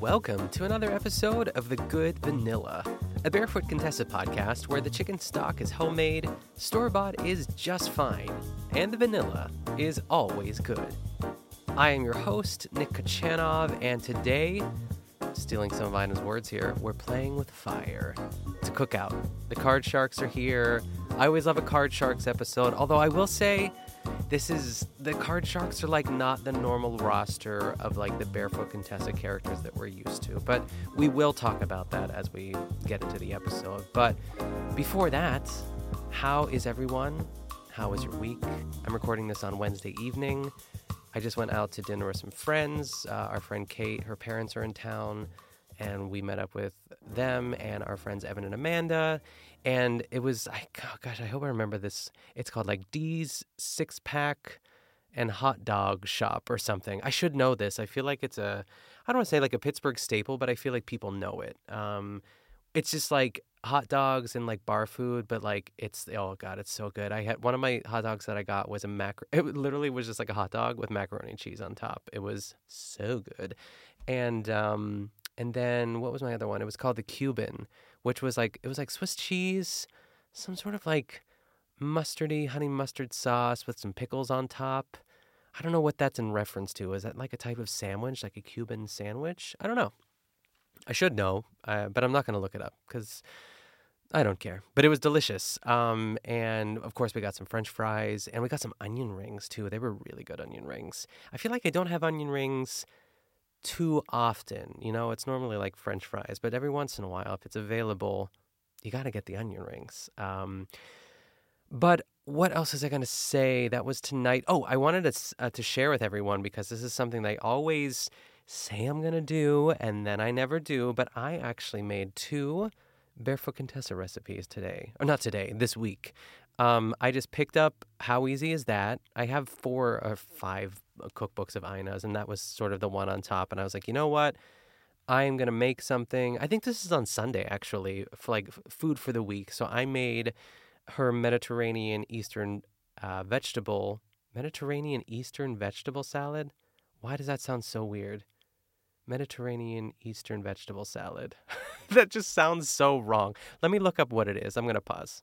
welcome to another episode of The Good Vanilla, a Barefoot Contessa podcast where the chicken stock is homemade, store bought is just fine, and the vanilla is always good. I am your host, Nick Kochanov, and today, stealing some of Ina's words here, we're playing with fire. It's a cookout. The Card Sharks are here. I always love a Card Sharks episode, although I will say, this is the card sharks are like not the normal roster of like the barefoot contessa characters that we're used to but we will talk about that as we get into the episode. But before that how is everyone? How was your week? I'm recording this on wednesday evening. I just went out to dinner with some friends. Uh, our friend kate her parents are in town and we met up with them and our friends evan and amanda. And it was I, oh gosh i hope i remember this. It's called like d's six pack and hot dog shop or something. I should know this. I feel like it's a i don't want to say like a pittsburgh staple but i feel like people know it. Um, it's just like hot dogs and like bar food but like it's oh god it's so good. I had one of my hot dogs that i got was a mac it literally was just like a hot dog with macaroni and cheese on top. It was so good. And um and then what was my other one it was called the cuban which was like it was like Swiss cheese, some sort of like mustardy honey mustard sauce with some pickles on top. I don't know what that's in reference to. Is that like a type of sandwich, like a Cuban sandwich? I don't know. I should know, uh, but I'm not going to look it up because I don't care. But it was delicious. Um, and of course, we got some French fries and we got some onion rings too. They were really good onion rings. I feel like I don't have onion rings too often. You know, it's normally like French fries, but every once in a while, if it's available, you got to get the onion rings. Um, but what else is I going to say? That was tonight. Oh, I wanted to uh, to share with everyone because this is something they always say I'm going to do, and then I never do. But I actually made two Barefoot Contessa recipes today, or not today, this week. Um, I just picked up How Easy Is That? I have four or five cookbooks of Ina's, and that was sort of the one on top. And I was like, you know what? I am gonna make something. I think this is on Sunday actually, for like food for the week. So I made her Mediterranean Eastern uh, vegetable Mediterranean Eastern vegetable salad. Why does that sound so weird? Mediterranean Eastern vegetable salad. that just sounds so wrong. Let me look up what it is. I'm gonna pause.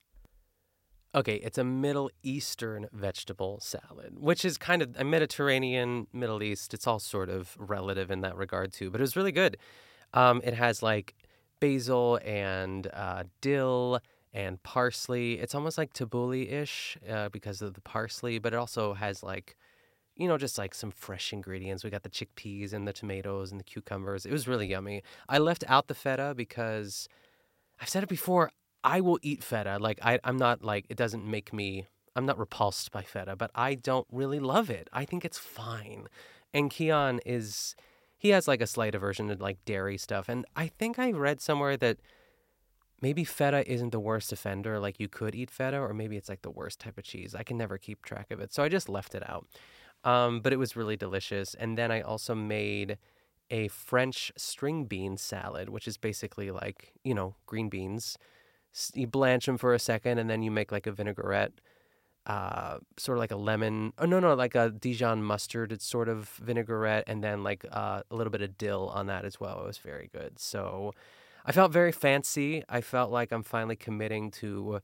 Okay, it's a Middle Eastern vegetable salad, which is kind of a Mediterranean, Middle East. It's all sort of relative in that regard too, but it was really good. Um, it has like basil and uh, dill and parsley. It's almost like tabbouleh ish uh, because of the parsley, but it also has like, you know, just like some fresh ingredients. We got the chickpeas and the tomatoes and the cucumbers. It was really yummy. I left out the feta because I've said it before. I will eat feta. Like I, I'm not like it doesn't make me. I'm not repulsed by feta, but I don't really love it. I think it's fine. And Keon is he has like a slight aversion to like dairy stuff, and I think I read somewhere that maybe feta isn't the worst offender. Like you could eat feta, or maybe it's like the worst type of cheese. I can never keep track of it, so I just left it out. Um, but it was really delicious. And then I also made a French string bean salad, which is basically like you know green beans you blanch them for a second, and then you make like a vinaigrette, uh, sort of like a lemon. Oh no, no, like a Dijon mustard It's sort of vinaigrette, and then like uh, a little bit of dill on that as well. It was very good. So I felt very fancy. I felt like I'm finally committing to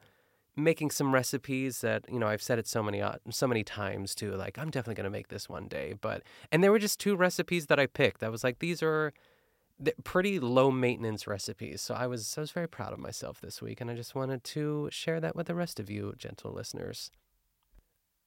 making some recipes that you know I've said it so many uh, so many times too. Like I'm definitely gonna make this one day. But and there were just two recipes that I picked. I was like, these are pretty low maintenance recipes. So I was I was very proud of myself this week, and I just wanted to share that with the rest of you, gentle listeners.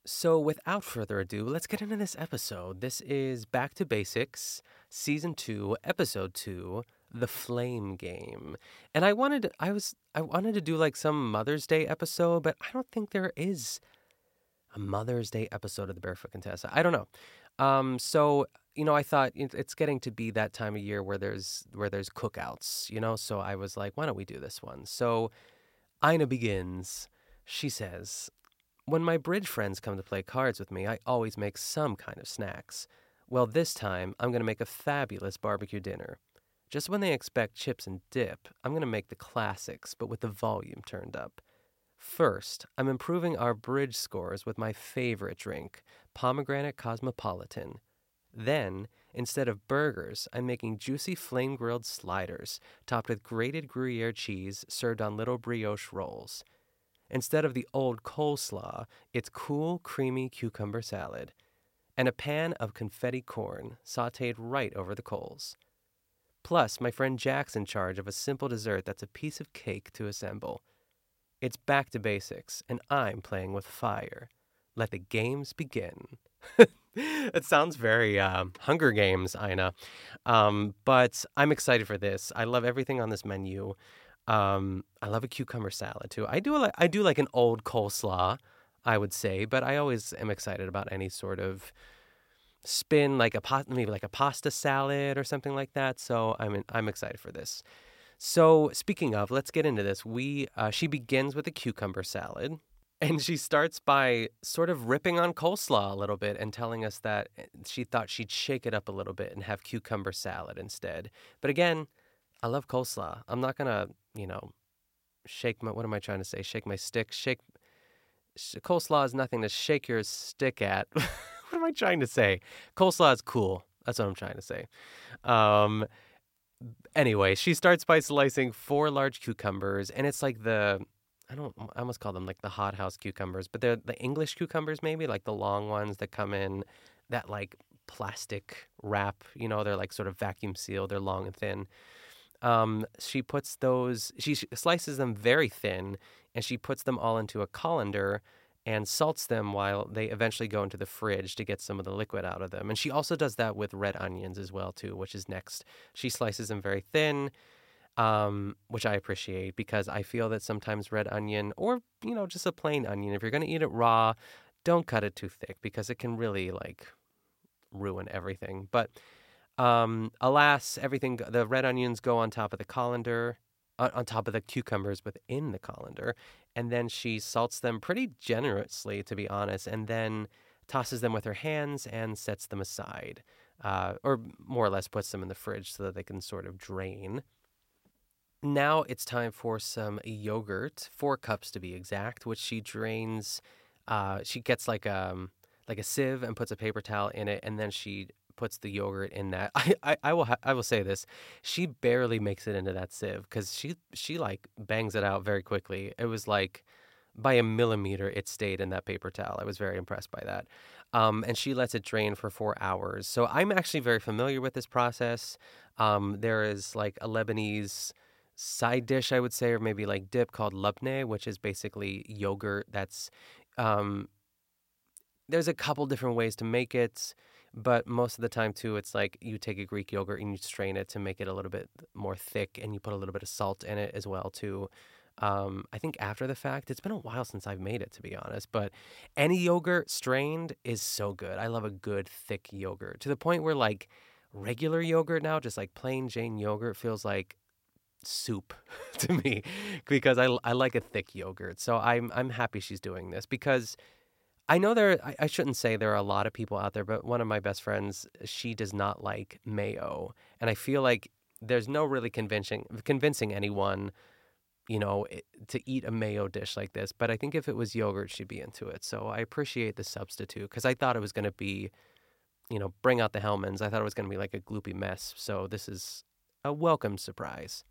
So without further ado, let's get into this episode. This is Back to Basics, Season 2, Episode 2, The Flame Game. And I wanted I was I wanted to do like some Mother's Day episode, but I don't think there is a Mother's Day episode of the Barefoot Contessa. I don't know. Um, so you know, I thought it's getting to be that time of year where there's where there's cookouts, you know. So I was like, why don't we do this one? So Ina begins. She says, "When my bridge friends come to play cards with me, I always make some kind of snacks. Well, this time I'm going to make a fabulous barbecue dinner. Just when they expect chips and dip, I'm going to make the classics, but with the volume turned up." First, I'm improving our bridge scores with my favorite drink, pomegranate cosmopolitan. Then, instead of burgers, I'm making juicy flame grilled sliders topped with grated Gruyere cheese served on little brioche rolls. Instead of the old coleslaw, it's cool, creamy cucumber salad and a pan of confetti corn sauteed right over the coals. Plus, my friend Jack's in charge of a simple dessert that's a piece of cake to assemble. It's back to basics, and I'm playing with fire. Let the games begin. it sounds very uh, Hunger Games, Ina. Um, but I'm excited for this. I love everything on this menu. Um, I love a cucumber salad too. I do like I do like an old coleslaw, I would say, but I always am excited about any sort of spin, like a maybe like a pasta salad or something like that. So I'm I'm excited for this. So speaking of, let's get into this. We uh, she begins with a cucumber salad. And she starts by sort of ripping on coleslaw a little bit and telling us that eh, she thought she'd shake it up a little bit and have cucumber salad instead. But again, I love coleslaw. I'm not going to, you know, shake my, what am I trying to say? Shake my stick. Shake, sh- coleslaw is nothing to shake your stick at. what am I trying to say? Coleslaw is cool. That's what I'm trying to say. Um, anyway, she starts by slicing four large cucumbers, and it's like the I don't I almost call them like the hothouse cucumbers, but they're the English cucumbers maybe, like the long ones that come in that like plastic wrap, you know, they're like sort of vacuum sealed, they're long and thin. Um, she puts those she slices them very thin and she puts them all into a colander and salts them while they eventually go into the fridge to get some of the liquid out of them. And she also does that with red onions as well too, which is next. She slices them very thin um, which I appreciate because I feel that sometimes red onion or you know just a plain onion, if you're gonna eat it raw, don't cut it too thick because it can really like ruin everything. But um, alas, everything the red onions go on top of the colander, on top of the cucumbers within the colander, and then she salts them pretty generously, to be honest, and then tosses them with her hands and sets them aside, uh, or more or less puts them in the fridge so that they can sort of drain. Now it's time for some yogurt, four cups to be exact, which she drains. Uh, she gets like a um, like a sieve and puts a paper towel in it, and then she puts the yogurt in that. I, I, I will ha- I will say this: she barely makes it into that sieve because she she like bangs it out very quickly. It was like by a millimeter it stayed in that paper towel. I was very impressed by that. Um, and she lets it drain for four hours. So I'm actually very familiar with this process. Um, there is like a Lebanese side dish, I would say, or maybe like dip called labneh, which is basically yogurt that's. Um, there's a couple different ways to make it, but most of the time, too, it's like you take a Greek yogurt and you strain it to make it a little bit more thick, and you put a little bit of salt in it as well, too. Um, I think after the fact, it's been a while since I've made it, to be honest, but any yogurt strained is so good. I love a good, thick yogurt to the point where, like, regular yogurt now, just like plain Jane yogurt, feels like soup to me because I, I like a thick yogurt. So I'm I'm happy she's doing this because I know there I, I shouldn't say there are a lot of people out there, but one of my best friends, she does not like mayo. And I feel like there's no really convincing convincing anyone, you know, to eat a mayo dish like this. But I think if it was yogurt, she'd be into it. So I appreciate the substitute because I thought it was going to be, you know, bring out the Hellmann's. I thought it was going to be like a gloopy mess. So this is a welcome surprise.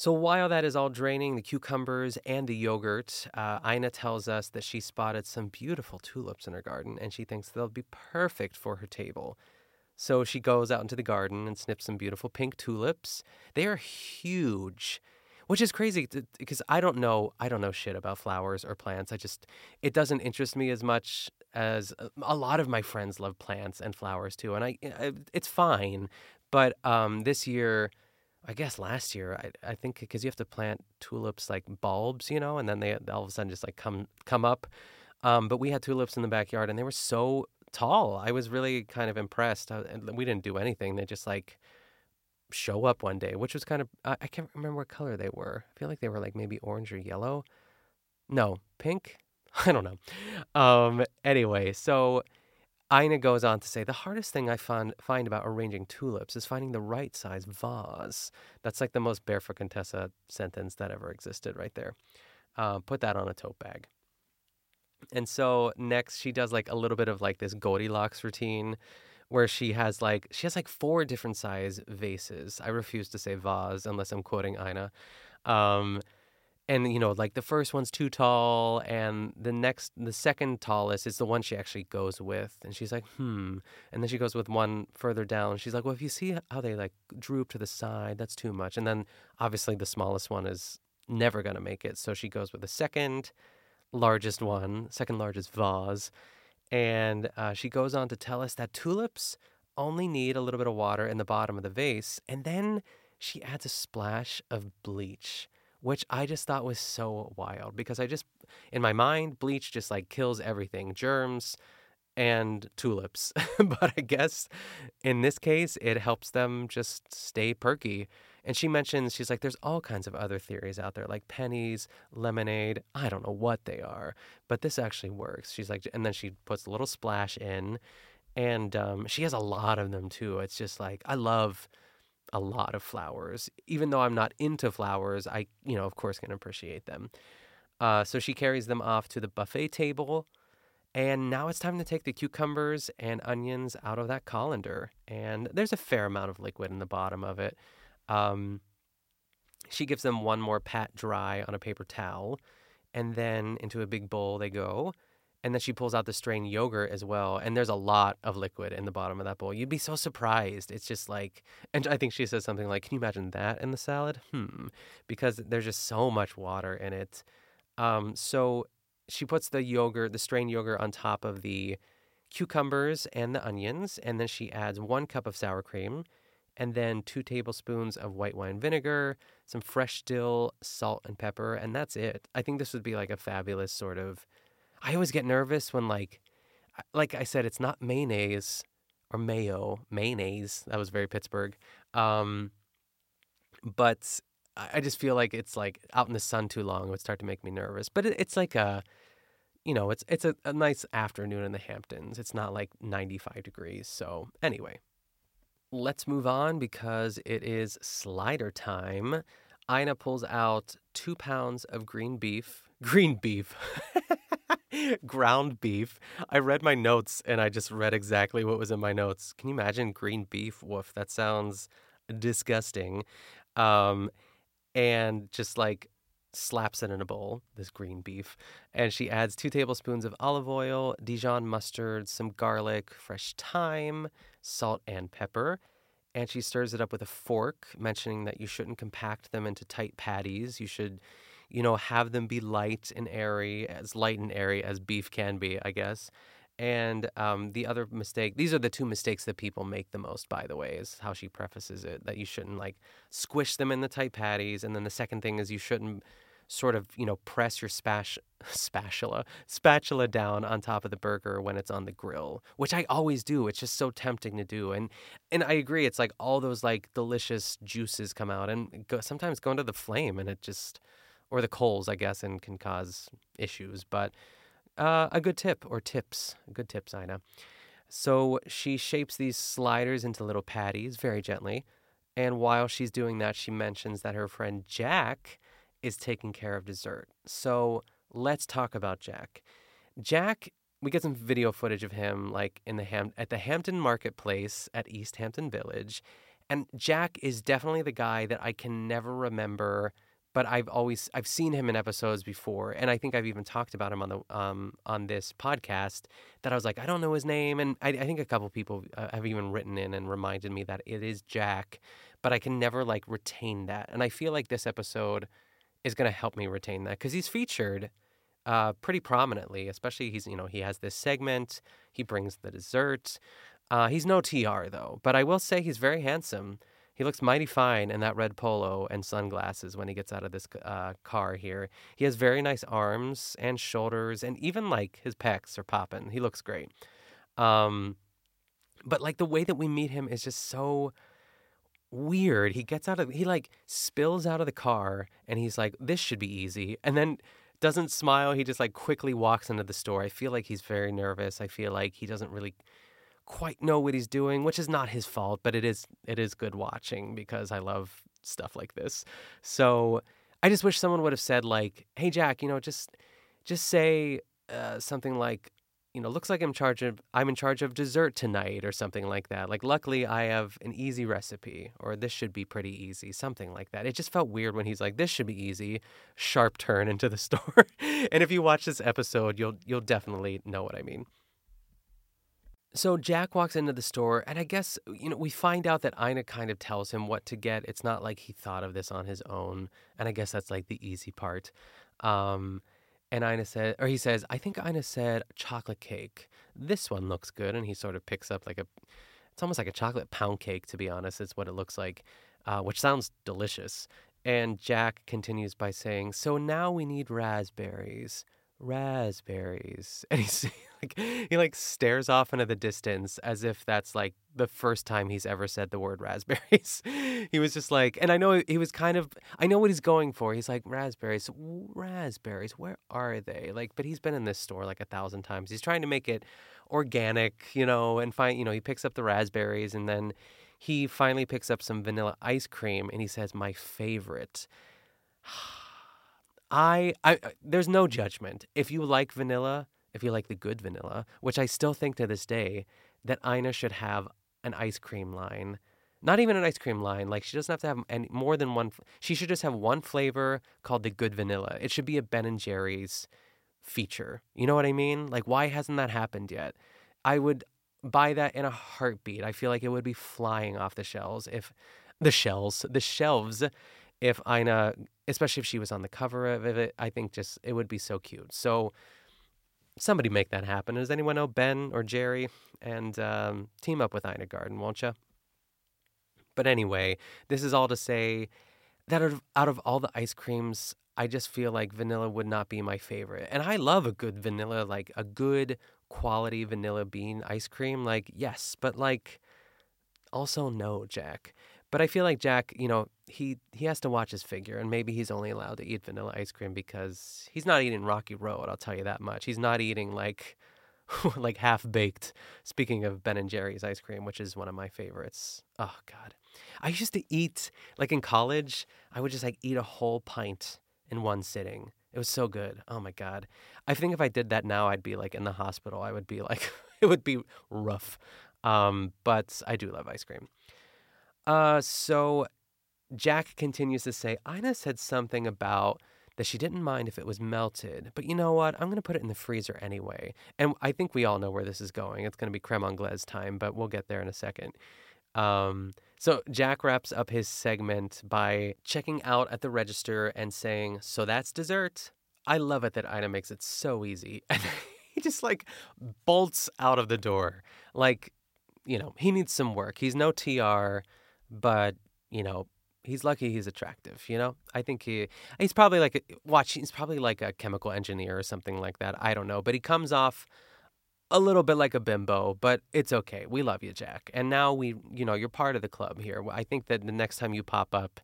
So while that is all draining, the cucumbers and the yogurt, uh, Ina tells us that she spotted some beautiful tulips in her garden and she thinks they'll be perfect for her table. So she goes out into the garden and snips some beautiful pink tulips. They are huge, which is crazy because I don't know I don't know shit about flowers or plants. I just it doesn't interest me as much as uh, a lot of my friends love plants and flowers too, and I it's fine. But um, this year I guess last year, I, I think because you have to plant tulips like bulbs, you know, and then they all of a sudden just like come come up. Um, but we had tulips in the backyard, and they were so tall. I was really kind of impressed. Uh, we didn't do anything; they just like show up one day, which was kind of I, I can't remember what color they were. I feel like they were like maybe orange or yellow. No, pink. I don't know. Um, anyway, so Ina goes on to say the hardest thing I find find about arranging tulips is finding the right size vase. That's like the most barefoot Contessa sentence that ever existed, right there. Uh, put that on a tote bag. And so next, she does like a little bit of like this Goldilocks routine, where she has like she has like four different size vases. I refuse to say vase unless I'm quoting Ina. Um, and you know like the first one's too tall and the next the second tallest is the one she actually goes with and she's like hmm and then she goes with one further down she's like well if you see how they like droop to the side that's too much and then obviously the smallest one is never going to make it so she goes with the second largest one second largest vase and uh, she goes on to tell us that tulips only need a little bit of water in the bottom of the vase and then she adds a splash of bleach which I just thought was so wild because I just, in my mind, bleach just like kills everything germs and tulips. but I guess in this case, it helps them just stay perky. And she mentions, she's like, there's all kinds of other theories out there, like pennies, lemonade. I don't know what they are, but this actually works. She's like, and then she puts a little splash in. And um, she has a lot of them too. It's just like, I love a lot of flowers. Even though I'm not into flowers, I, you know, of course, can appreciate them. Uh, so she carries them off to the buffet table. And now it's time to take the cucumbers and onions out of that colander. And there's a fair amount of liquid in the bottom of it. Um, she gives them one more pat dry on a paper towel. And then into a big bowl they go and then she pulls out the strained yogurt as well and there's a lot of liquid in the bottom of that bowl. You'd be so surprised. It's just like and i think she says something like can you imagine that in the salad? Hmm because there's just so much water in it. Um, so she puts the yogurt the strained yogurt on top of the cucumbers and the onions and then she adds one cup of sour cream and then two tablespoons of white wine vinegar some fresh dill salt and pepper and that's it. I think this would be like a fabulous sort of I always get nervous when like like I said, it's not mayonnaise or mayo, mayonnaise. That was very Pittsburgh. Um, but I just feel like it's like out in the sun too long. It would start to make me nervous. But it, it's like a, you know, it's it's a, a nice afternoon in the Hamptons. It's not like 95 degrees. So anyway, let's move on because it is slider time. Ina pulls out two pounds of green beef. Green beef. ground beef. I read my notes and I just read exactly what was in my notes. Can you imagine green beef? Woof, that sounds disgusting. Um, and just like slaps it in a bowl, this green beef. And she adds two tablespoons of olive oil, Dijon mustard, some garlic, fresh thyme, salt, and pepper. And she stirs it up with a fork, mentioning that you shouldn't compact them into tight patties. You should you know, have them be light and airy, as light and airy as beef can be, I guess. And um, the other mistake, these are the two mistakes that people make the most, by the way, is how she prefaces it that you shouldn't like squish them in the tight patties. And then the second thing is you shouldn't sort of, you know, press your spash, spatula, spatula down on top of the burger when it's on the grill, which I always do. It's just so tempting to do. And, and I agree. It's like all those like delicious juices come out and go, sometimes go into the flame and it just, or the coals, I guess, and can cause issues. But uh, a good tip or tips, good tips, Ina. So she shapes these sliders into little patties very gently. And while she's doing that, she mentions that her friend Jack is taking care of dessert. So let's talk about Jack. Jack, we get some video footage of him like in the Ham- at the Hampton Marketplace at East Hampton Village. And Jack is definitely the guy that I can never remember but I've always I've seen him in episodes before, and I think I've even talked about him on the um on this podcast. That I was like, I don't know his name, and I, I think a couple people uh, have even written in and reminded me that it is Jack, but I can never like retain that, and I feel like this episode is going to help me retain that because he's featured uh, pretty prominently. Especially he's you know he has this segment, he brings the dessert. Uh, he's no TR though, but I will say he's very handsome. He looks mighty fine in that red polo and sunglasses when he gets out of this uh, car here. He has very nice arms and shoulders, and even like his pecs are popping. He looks great. Um, but like the way that we meet him is just so weird. He gets out of he like spills out of the car and he's like, "This should be easy," and then doesn't smile. He just like quickly walks into the store. I feel like he's very nervous. I feel like he doesn't really quite know what he's doing, which is not his fault, but it is it is good watching because I love stuff like this. So I just wish someone would have said like, "Hey Jack, you know, just just say uh, something like you know, looks like I'm charge of I'm in charge of dessert tonight or something like that. Like luckily I have an easy recipe or this should be pretty easy, something like that. It just felt weird when he's like this should be easy, sharp turn into the store. and if you watch this episode, you'll you'll definitely know what I mean. So Jack walks into the store, and I guess, you know, we find out that Ina kind of tells him what to get. It's not like he thought of this on his own. And I guess that's like the easy part. Um, and Ina said, or he says, I think Ina said chocolate cake. This one looks good. And he sort of picks up like a, it's almost like a chocolate pound cake, to be honest, is what it looks like, uh, which sounds delicious. And Jack continues by saying, So now we need raspberries raspberries and he's like he like stares off into the distance as if that's like the first time he's ever said the word raspberries. He was just like and i know he was kind of i know what he's going for. He's like raspberries raspberries where are they? Like but he's been in this store like a thousand times. He's trying to make it organic you know and find you know he picks up the raspberries and then he finally picks up some vanilla ice cream and he says my favorite I, I, uh, there's no judgment. If you like vanilla, if you like the good vanilla, which I still think to this day that Ina should have an ice cream line. Not even an ice cream line. Like she doesn't have to have any more than one. She should just have one flavor called the good vanilla. It should be a Ben and Jerry's feature. You know what I mean? Like why hasn't that happened yet? I would buy that in a heartbeat. I feel like it would be flying off the shelves if the shelves, the shelves if Ina, especially if she was on the cover of it, I think just it would be so cute. So somebody make that happen. Does anyone know Ben or Jerry? And um, team up with Ina Garten, won't you? But anyway, this is all to say that out of, out of all the ice creams, I just feel like vanilla would not be my favorite. And I love a good vanilla, like a good quality vanilla bean ice cream. Like, yes, but like also no, Jack. But I feel like Jack, you know, he he has to watch his figure, and maybe he's only allowed to eat vanilla ice cream because he's not eating Rocky Road. I'll tell you that much. He's not eating like like half baked. Speaking of Ben and Jerry's ice cream, which is one of my favorites. Oh God, I used to eat like in college. I would just like eat a whole pint in one sitting. It was so good. Oh my God. I think if I did that now, I'd be like in the hospital. I would be like, it would be rough. Um, but I do love ice cream. Uh, so Jack continues to say, Ina said something about that she didn't mind if it was melted, but you know what? I'm going to put it in the freezer anyway. And I think we all know where this is going. It's going to be creme anglaise time, but we'll get there in a second. Um, so Jack wraps up his segment by checking out at the register and saying, So that's dessert. I love it that Ina makes it so easy. And he just like bolts out of the door. Like, you know, he needs some work. He's no TR but you know he's lucky he's attractive you know? I think he he's probably like a, watch he's probably like a chemical engineer or something like that i don't know but he comes off a little bit like a bimbo but it's okay we love you jack and now we you know you're part of the club here. I think that the next time you pop up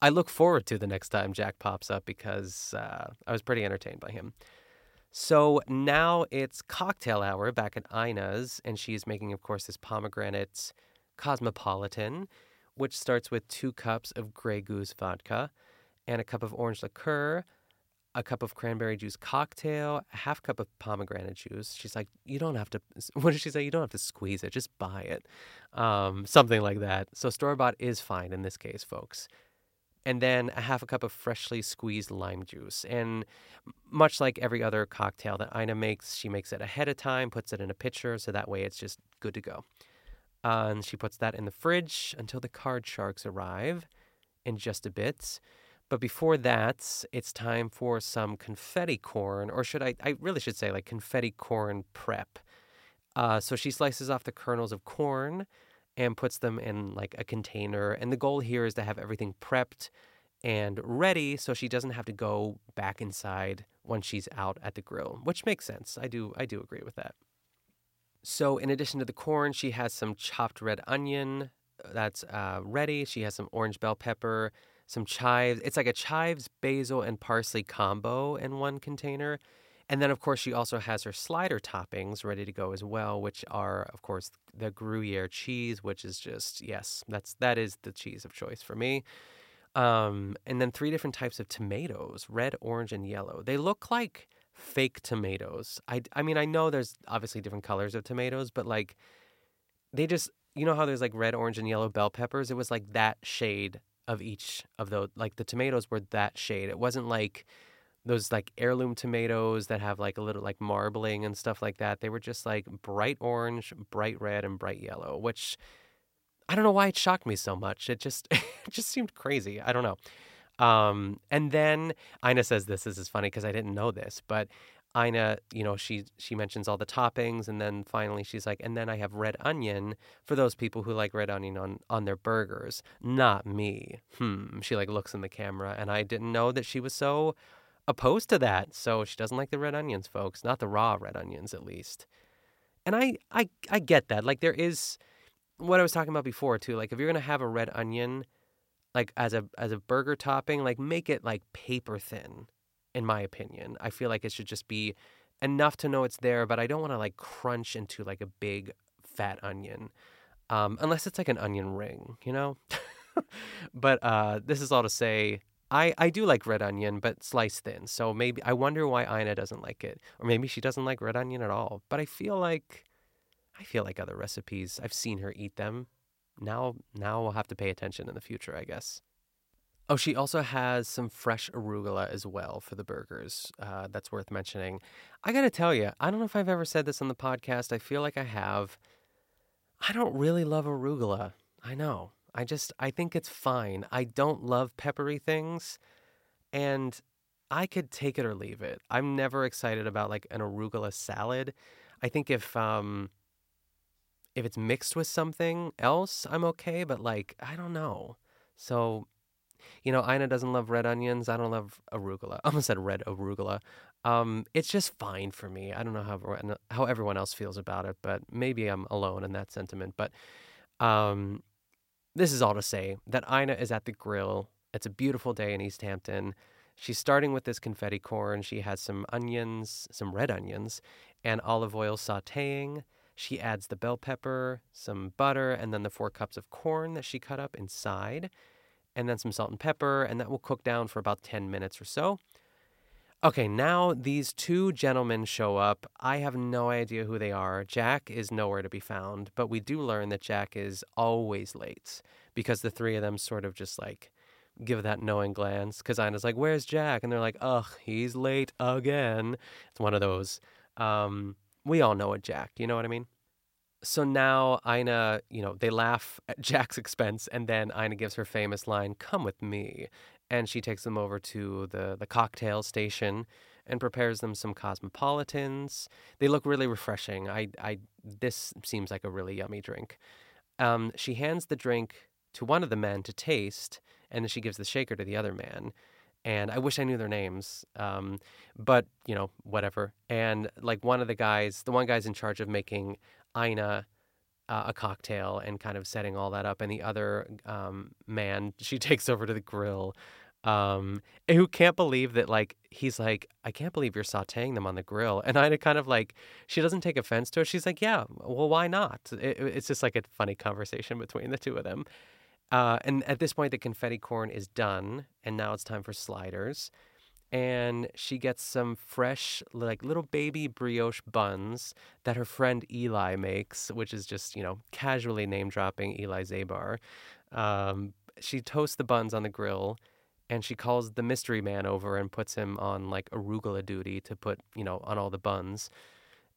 i look forward to the next time jack pops up because uh, i was pretty entertained by him. So now it's cocktail hour back at ina's and she's making of course this pomegranate cosmopolitan which starts with two cups of Grey Goose vodka and a cup of orange liqueur, a cup of cranberry juice cocktail, a half cup of pomegranate juice. She's like, you don't have to, what did she say? You don't have to squeeze it, just buy it. Um, something like that. So store bought is fine in this case, folks. And then a half a cup of freshly squeezed lime juice. And much like every other cocktail that Ina makes, she makes it ahead of time, puts it in a pitcher, so that way it's just good to go. Uh, and she puts that in the fridge until the card sharks arrive in just a bit. But before that, it's time for some confetti corn, or should I? I really should say like confetti corn prep. Uh, so she slices off the kernels of corn and puts them in like a container. And the goal here is to have everything prepped and ready so she doesn't have to go back inside when she's out at the grill, which makes sense. I do I do agree with that. So, in addition to the corn, she has some chopped red onion uh, that's uh, ready. She has some orange bell pepper, some chives. It's like a chives, basil, and parsley combo in one container. And then, of course, she also has her slider toppings ready to go as well, which are, of course, the Gruyere cheese, which is just yes, that's that is the cheese of choice for me. Um, and then three different types of tomatoes: red, orange, and yellow. They look like fake tomatoes. I, I mean, I know there's obviously different colors of tomatoes, but like they just, you know how there's like red, orange, and yellow bell peppers? It was like that shade of each of those. Like the tomatoes were that shade. It wasn't like those like heirloom tomatoes that have like a little like marbling and stuff like that. They were just like bright orange, bright red, and bright yellow, which I don't know why it shocked me so much. It just it just seemed crazy. I don't know. Um, and then Ina says this, this is funny because I didn't know this, but Ina, you know, she she mentions all the toppings, and then finally she's like, and then I have red onion for those people who like red onion on on their burgers. Not me. Hmm. She like looks in the camera, and I didn't know that she was so opposed to that. So she doesn't like the red onions, folks. Not the raw red onions, at least. And I I I get that. Like there is what I was talking about before too. Like if you're gonna have a red onion, like as a as a burger topping, like make it like paper thin. In my opinion, I feel like it should just be enough to know it's there, but I don't want to like crunch into like a big fat onion, um, unless it's like an onion ring, you know. but uh, this is all to say, I, I do like red onion, but sliced thin. So maybe I wonder why Ina doesn't like it, or maybe she doesn't like red onion at all. But I feel like I feel like other recipes. I've seen her eat them. Now now I'll have to pay attention in the future, I guess. Oh, she also has some fresh arugula as well for the burgers. Uh, that's worth mentioning. I gotta tell you, I don't know if I've ever said this on the podcast. I feel like I have. I don't really love arugula. I know. I just I think it's fine. I don't love peppery things and I could take it or leave it. I'm never excited about like an arugula salad. I think if um if it's mixed with something else, I'm okay, but like I don't know. So you know, Ina doesn't love red onions. I don't love arugula. I almost said red arugula. Um, it's just fine for me. I don't know how how everyone else feels about it, but maybe I'm alone in that sentiment. But um, this is all to say that Ina is at the grill. It's a beautiful day in East Hampton. She's starting with this confetti corn. She has some onions, some red onions, and olive oil sauteing. She adds the bell pepper, some butter, and then the four cups of corn that she cut up inside, and then some salt and pepper, and that will cook down for about 10 minutes or so. Okay, now these two gentlemen show up. I have no idea who they are. Jack is nowhere to be found, but we do learn that Jack is always late because the three of them sort of just like give that knowing glance. Because Ina's like, Where's Jack? And they're like, Ugh, he's late again. It's one of those. Um, we all know it, Jack. You know what I mean? So now Ina, you know, they laugh at Jack's expense, and then Ina gives her famous line, Come with me and she takes them over to the, the cocktail station and prepares them some cosmopolitans. They look really refreshing. I, I, this seems like a really yummy drink. Um, she hands the drink to one of the men to taste, and then she gives the shaker to the other man. And I wish I knew their names, um, but you know, whatever. And like one of the guys, the one guy's in charge of making Ina uh, a cocktail and kind of setting all that up, and the other um, man she takes over to the grill um who can't believe that like he's like i can't believe you're sauteing them on the grill. And Ina kind of like she doesn't take offense to it. She's like yeah well why not? It, it's just like a funny conversation between the two of them uh, and at this point the confetti corn is done and now it's time for sliders and she gets some fresh like little baby brioche buns that her friend eli makes which is just you know casually name dropping eli zabar um, she toasts the buns on the grill and she calls the mystery man over and puts him on like arugula duty to put, you know, on all the buns.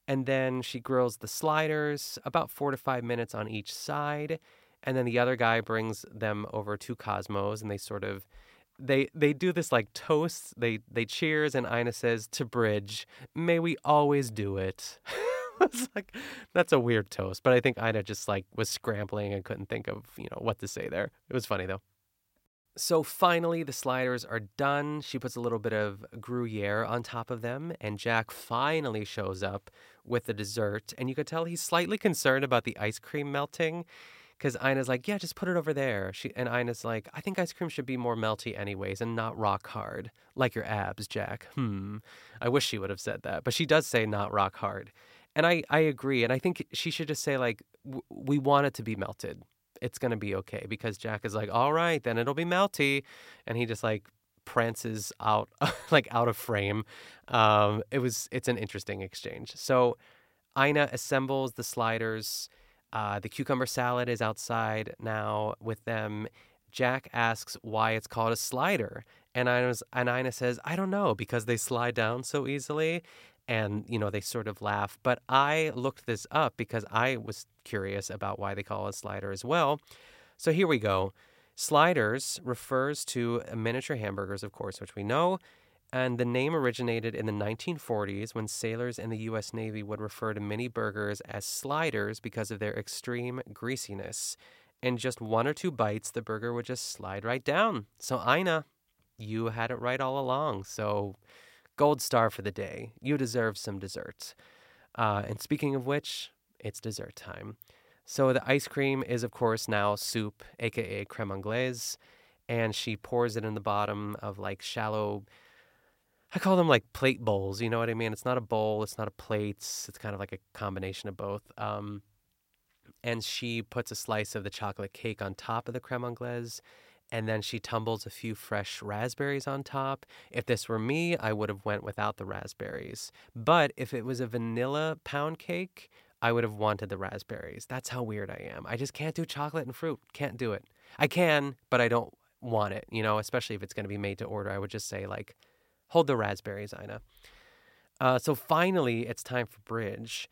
And then she grills the sliders about four to five minutes on each side. And then the other guy brings them over to Cosmos and they sort of they they do this like toast. They they cheers and Ina says to Bridge, "May we always do it." it's like that's a weird toast, but I think Ina just like was scrambling and couldn't think of you know what to say there. It was funny though. So finally, the sliders are done. She puts a little bit of Gruyere on top of them, and Jack finally shows up with the dessert. And you could tell he's slightly concerned about the ice cream melting because Ina's like, Yeah, just put it over there. She, and Ina's like, I think ice cream should be more melty, anyways, and not rock hard, like your abs, Jack. Hmm. I wish she would have said that, but she does say not rock hard. And I, I agree. And I think she should just say, like, we want it to be melted it's to be okay because Jack is like, all right, then it'll be melty. And he just like prances out like out of frame. Um, it was it's an interesting exchange. So Ina assembles the sliders. Uh, the cucumber salad is outside now with them. Jack asks why it's called a slider, and Ina's, and Ina says, "I don't know because they slide down so easily." And you know they sort of laugh, but I looked this up because I was curious about why they call it a slider as well. So here we go. Sliders refers to miniature hamburgers, of course, which we know. And the name originated in the 1940s when sailors in the U.S. Navy would refer to mini burgers as sliders because of their extreme greasiness. In just one or two bites, the burger would just slide right down. So, Ina, you had it right all along. So, gold star for the day. You deserve some dessert. Uh, and speaking of which, it's dessert time. So the ice cream is, of course, now soup, aka creme anglaise, and she pours it in the bottom of like shallow. I call them like plate bowls. You know what I mean? It's not a bowl. It's not a plate. It's kind of like a combination of both. Um, and she puts a slice of the chocolate cake on top of the creme anglaise and then she tumbles a few fresh raspberries on top. If this were me, I would have went without the raspberries. But if it was a vanilla pound cake, I would have wanted the raspberries. That's how weird I am. I just can't do chocolate and fruit. Can't do it. I can, but I don't want it, you know, especially if it's going to be made to order. I would just say, like, hold the raspberries, Ina. Uh, so finally, it's time for bridge.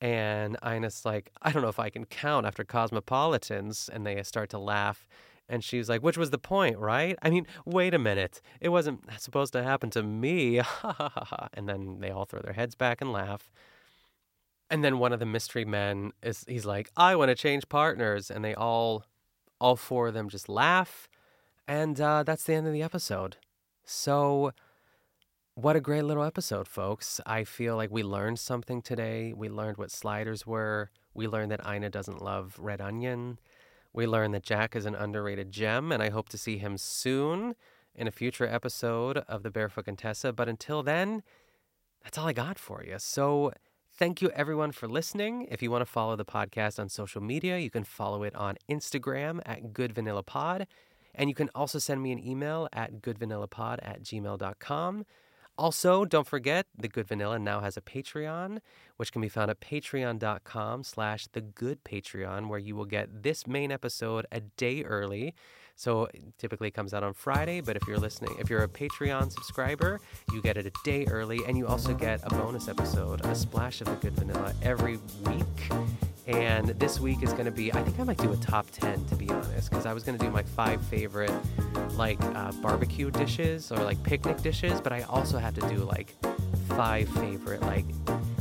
And Ina's like, I don't know if I can count after Cosmopolitans. And they start to laugh. And she's like, which was the point, right? I mean, wait a minute. It wasn't supposed to happen to me. and then they all throw their heads back and laugh. And then one of the mystery men is he's like, I want to change partners. And they all, all four of them just laugh. And uh, that's the end of the episode. So, what a great little episode, folks. I feel like we learned something today. We learned what sliders were. We learned that Ina doesn't love red onion. We learned that Jack is an underrated gem, and I hope to see him soon in a future episode of the Barefoot Contessa. But until then, that's all I got for you. So, Thank you everyone for listening. If you want to follow the podcast on social media, you can follow it on Instagram at Good Vanilla Pod. And you can also send me an email at goodvanillapod at gmail.com. Also, don't forget, The Good Vanilla now has a Patreon, which can be found at patreon.com slash the good Patreon, where you will get this main episode a day early. So typically it comes out on Friday, but if you're listening, if you're a Patreon subscriber, you get it a day early, and you also get a bonus episode, a splash of the good vanilla every week. And this week is going to be, I think I might do a top 10 to be honest, because I was going to do my five favorite like uh, barbecue dishes or like picnic dishes, but I also have to do like five favorite like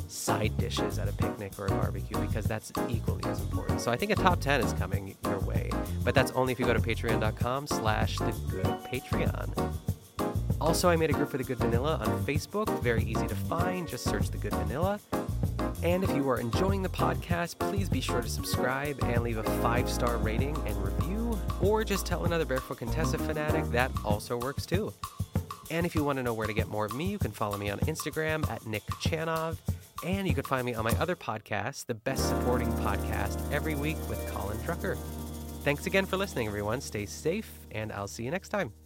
side dishes at a picnic or a barbecue because that's equally as important. So I think a top 10 is coming your way, but that's only if you go to patreon.com slash the good Patreon. Also, I made a group for The Good Vanilla on Facebook. Very easy to find. Just search The Good Vanilla. And if you are enjoying the podcast, please be sure to subscribe and leave a five star rating and review, or just tell another Barefoot Contessa fanatic that also works too. And if you want to know where to get more of me, you can follow me on Instagram at Nick Kochanov and you can find me on my other podcast, the Best Supporting Podcast, every week with Colin Drucker. Thanks again for listening, everyone. Stay safe, and I'll see you next time.